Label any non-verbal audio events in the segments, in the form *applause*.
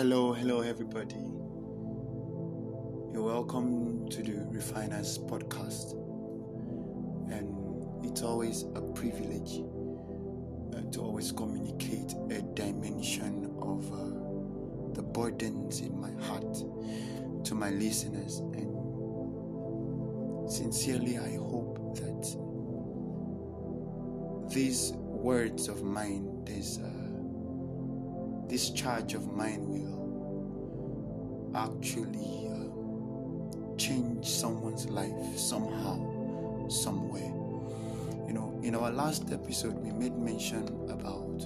Hello, hello, everybody. You're welcome to the Refiners podcast. And it's always a privilege uh, to always communicate a dimension of uh, the burdens in my heart to my listeners. And sincerely, I hope that these words of mine, this, uh, this charge of mine will actually uh, change someone's life somehow, somewhere. You know, in our last episode, we made mention about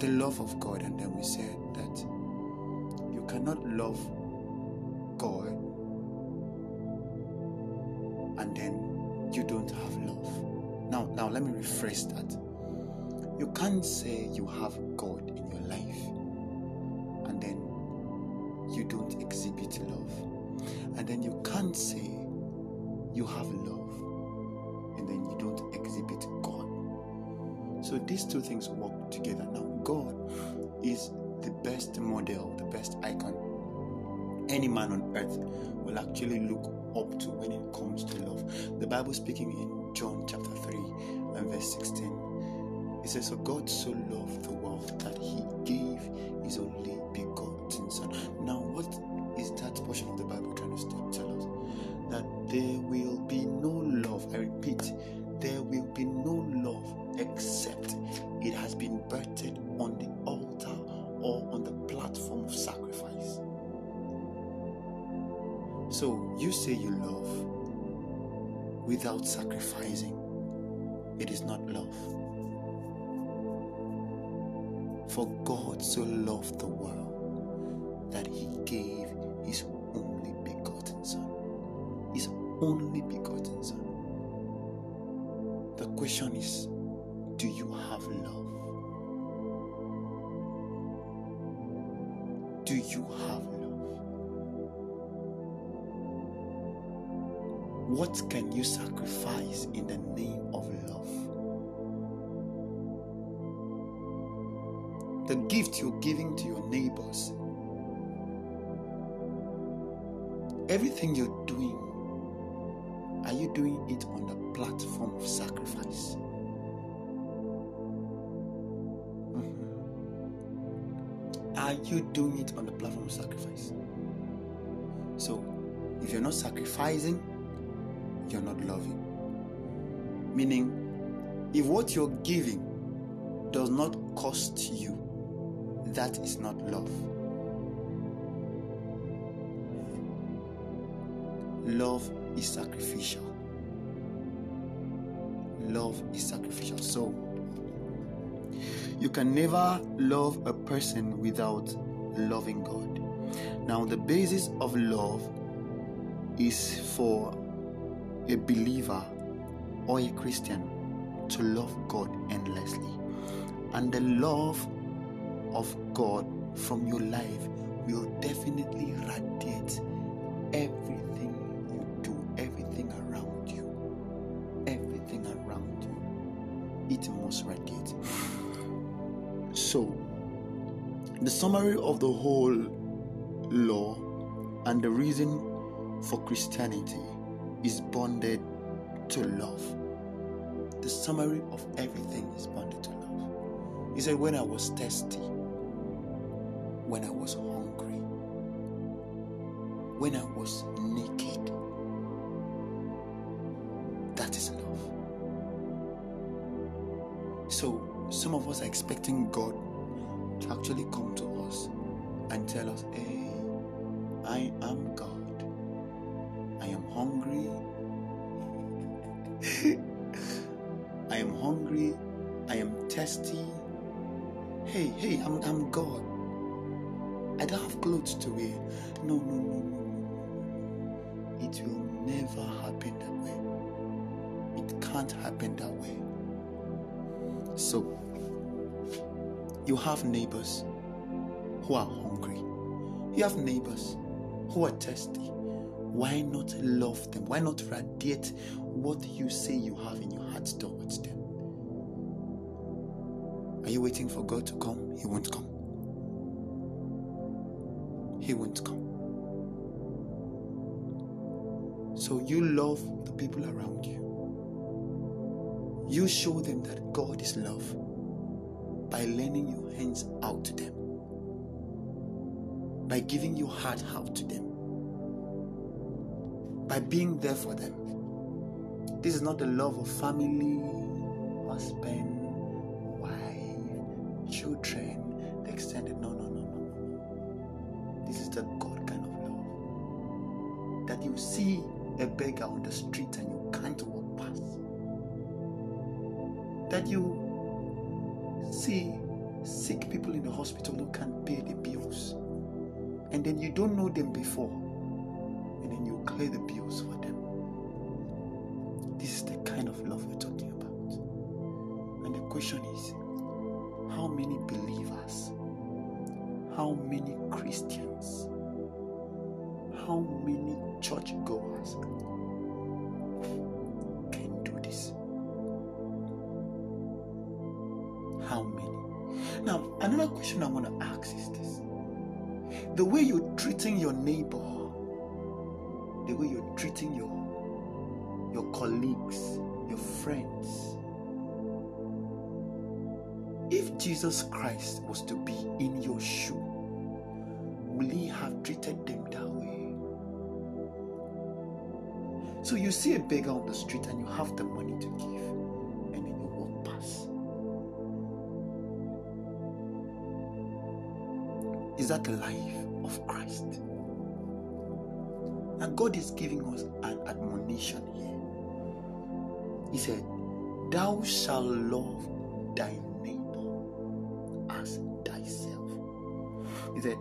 the love of God, and then we said that you cannot love God and then you don't have love. Now, now let me rephrase that. You can't say you have God in your life love. And then you can't say you have love and then you don't exhibit God. So these two things work together. Now, God is the best model, the best icon any man on earth will actually look up to when it comes to love. The Bible speaking in John chapter 3 and verse 16, it says, So God so loved the world that he gave his only begotten Son. Now, what is that portion of the Bible trying to tell us? That there will be no love. I repeat, there will be no love except it has been birthed on the altar or on the platform of sacrifice. So you say you love without sacrificing. It is not love. For God so loved the world that he gave his only begotten Son. His only begotten Son. The question is do you have love? Do you have love? What can you sacrifice in the name of love? The gift you're giving to your neighbors, everything you're doing, are you doing it on the platform of sacrifice? Mhm. Are you doing it on the platform of sacrifice? So, if you're not sacrificing, you're not loving. Meaning, if what you're giving does not cost you, that is not love. Love is sacrificial. Love is sacrificial. So, you can never love a person without loving God. Now, the basis of love is for a believer or a Christian to love God endlessly. And the love of God from your life will definitely radiate everything must radiate. So, the summary of the whole law and the reason for Christianity is bonded to love. The summary of everything is bonded to love. He said, When I was thirsty, when I was hungry, when I was naked, So, some of us are expecting God to actually come to us and tell us, Hey, I am God. I am hungry. *laughs* I am hungry. I am thirsty. Hey, hey, I'm, I'm God. I don't have clothes to wear. No, no, no, no, no. It will never happen that way. It can't happen that way. So, you have neighbors who are hungry. You have neighbors who are thirsty. Why not love them? Why not radiate what you say you have in your heart towards them? Are you waiting for God to come? He won't come. He won't come. So you love the people around you. You show them that God is love by lending your hands out to them, by giving your heart out to them, by being there for them. This is not the love of family, husband, wife, children, the extended. No, no, no, no. This is the God kind of love. That you see a beggar on the street and you can't walk past. That you see sick people in the hospital who can't pay the bills. And then you don't know them before. And then you clear the bills for them. This is the kind of love we're talking about. And the question is how many believers, how many Christians, how many church another question I want to ask is this the way you're treating your neighbor, the way you're treating your your colleagues, your friends. If Jesus Christ was to be in your shoe, will he have treated them that way? So you see a beggar on the street and you have the money to give, that life of Christ? And God is giving us an admonition here. He said, Thou shalt love thy neighbor as thyself. He said,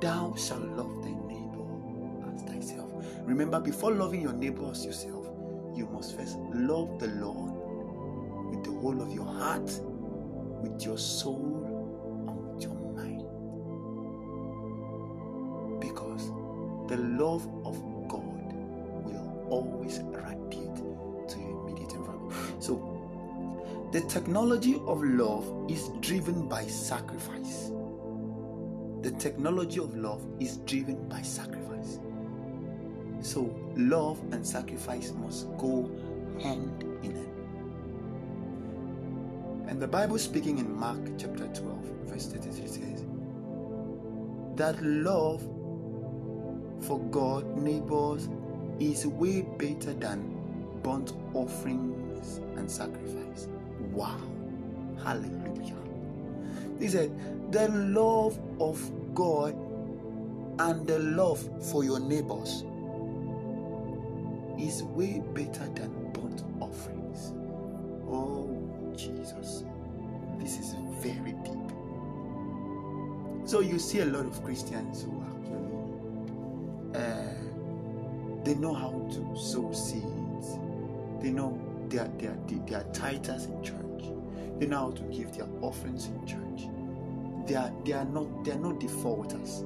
Thou shalt love thy neighbor as thyself. Remember, before loving your neighbor as yourself, you must first love the Lord with the whole of your heart, with your soul, the love of God will always radiate to your immediate environment. So, the technology of love is driven by sacrifice. The technology of love is driven by sacrifice. So, love and sacrifice must go hand in hand. And the Bible speaking in Mark chapter 12, verse 33 says, That love for God, neighbors, is way better than burnt offerings and sacrifice. Wow. Hallelujah. He said, The love of God and the love for your neighbors is way better than burnt offerings. Oh, Jesus. This is very deep. So you see a lot of Christians who actually know how to sow seeds. They know they are, they are, they are titers in church. They know how to give their offerings in church. They are they are not they are not defaulters.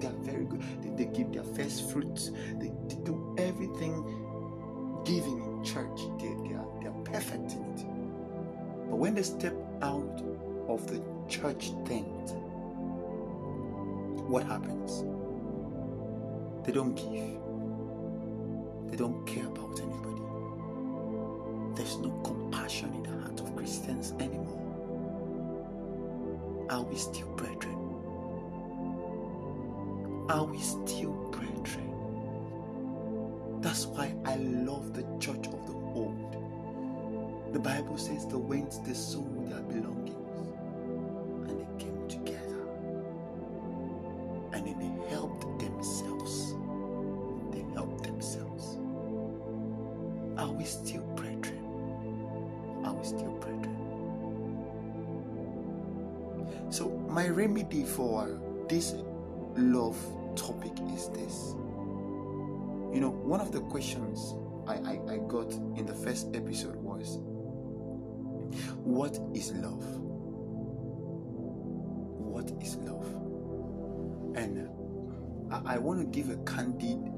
They are very good. They, they give their first fruits. They, they do everything giving in church. They, they are they are perfect in it. But when they step out of the church tent, what happens? They don't give. They don't care about anybody. There's no compassion in the heart of Christians anymore. Are we still brethren? Are we still brethren? That's why I love the church of the old. The Bible says the went they sold their belongings Are we still brethren? Are we still brethren? So, my remedy for this love topic is this. You know, one of the questions I, I, I got in the first episode was What is love? What is love? And I, I want to give a candid,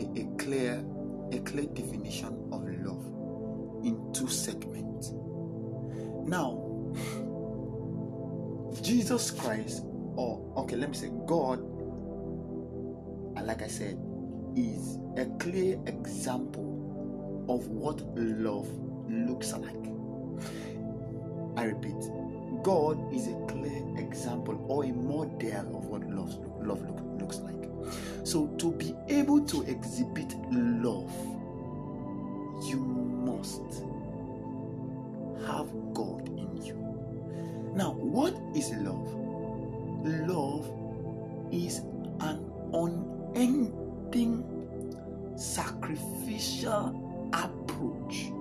a, a clear, a clear definition of love in two segments. Now, Jesus Christ, or okay, let me say God like I said, is a clear example of what love looks like. I repeat, God is a clear example or a model of what love, love look, looks like. So, to be able to exhibit love, you must have God in you. Now, what is love? Love is an unending sacrificial approach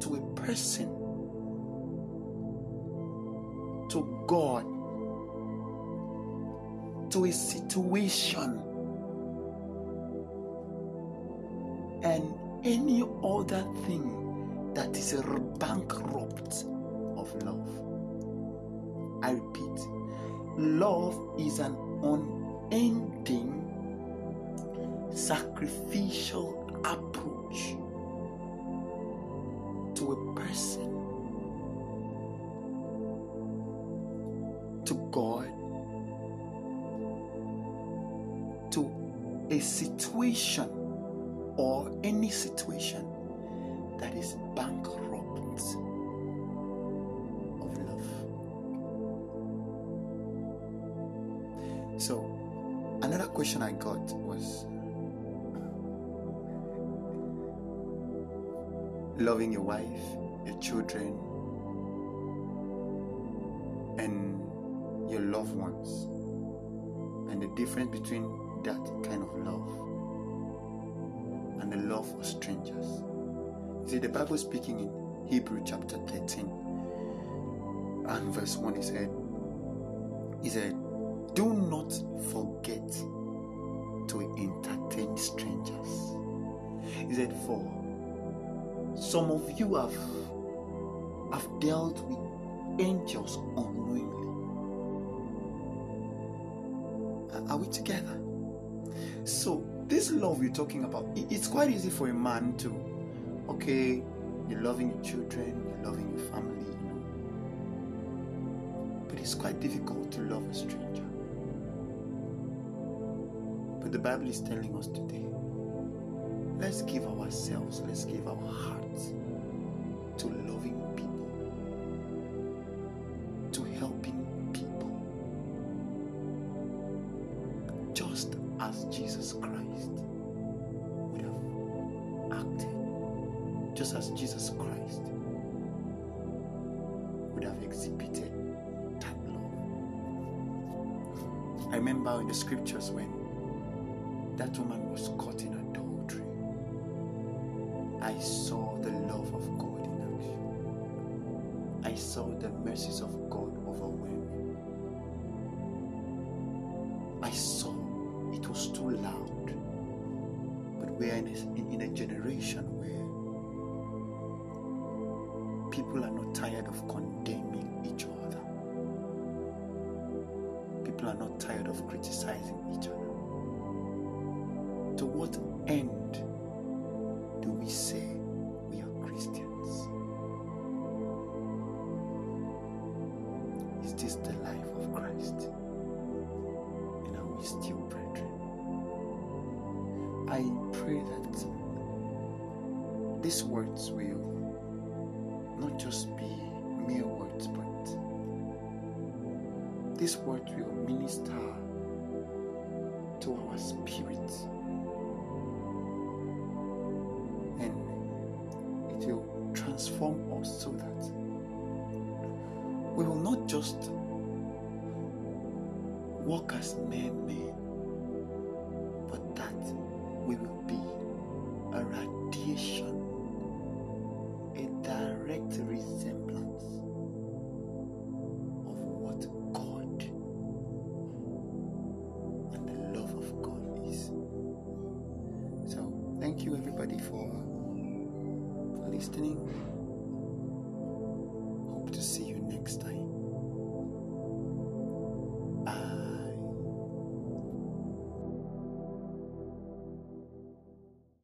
to a person, to God, to a situation, and any other thing that is a bankrupt of love. I repeat, love is an unending sacrificial approach to a person, God, to a situation or any situation that is bankrupt of love. So, another question I got was loving your wife, your children, loved ones, and the difference between that kind of love and the love for strangers. You see, the Bible speaking in Hebrew chapter 13 and verse 1, he said, He said, Do not forget to entertain strangers. He said, For some of you have, have dealt with angels unknowingly. Are we together? So, this love we're talking about, it's quite easy for a man to, okay, you're loving your children, you're loving your family, you know. But it's quite difficult to love a stranger. But the Bible is telling us today let's give ourselves, let's give our hearts to loving Jesus Christ would have acted, just as Jesus Christ would have exhibited that love. I remember in the scriptures when that woman was caught in adultery, I saw the love of God in action. I saw the mercies of God overwhelming. I loud. But we are in a, in, in a generation where people are not tired of condemning each other. People are not tired of criticizing each other. To what end these word will minister to our spirits and it will transform us so that we will not just walk as mere men,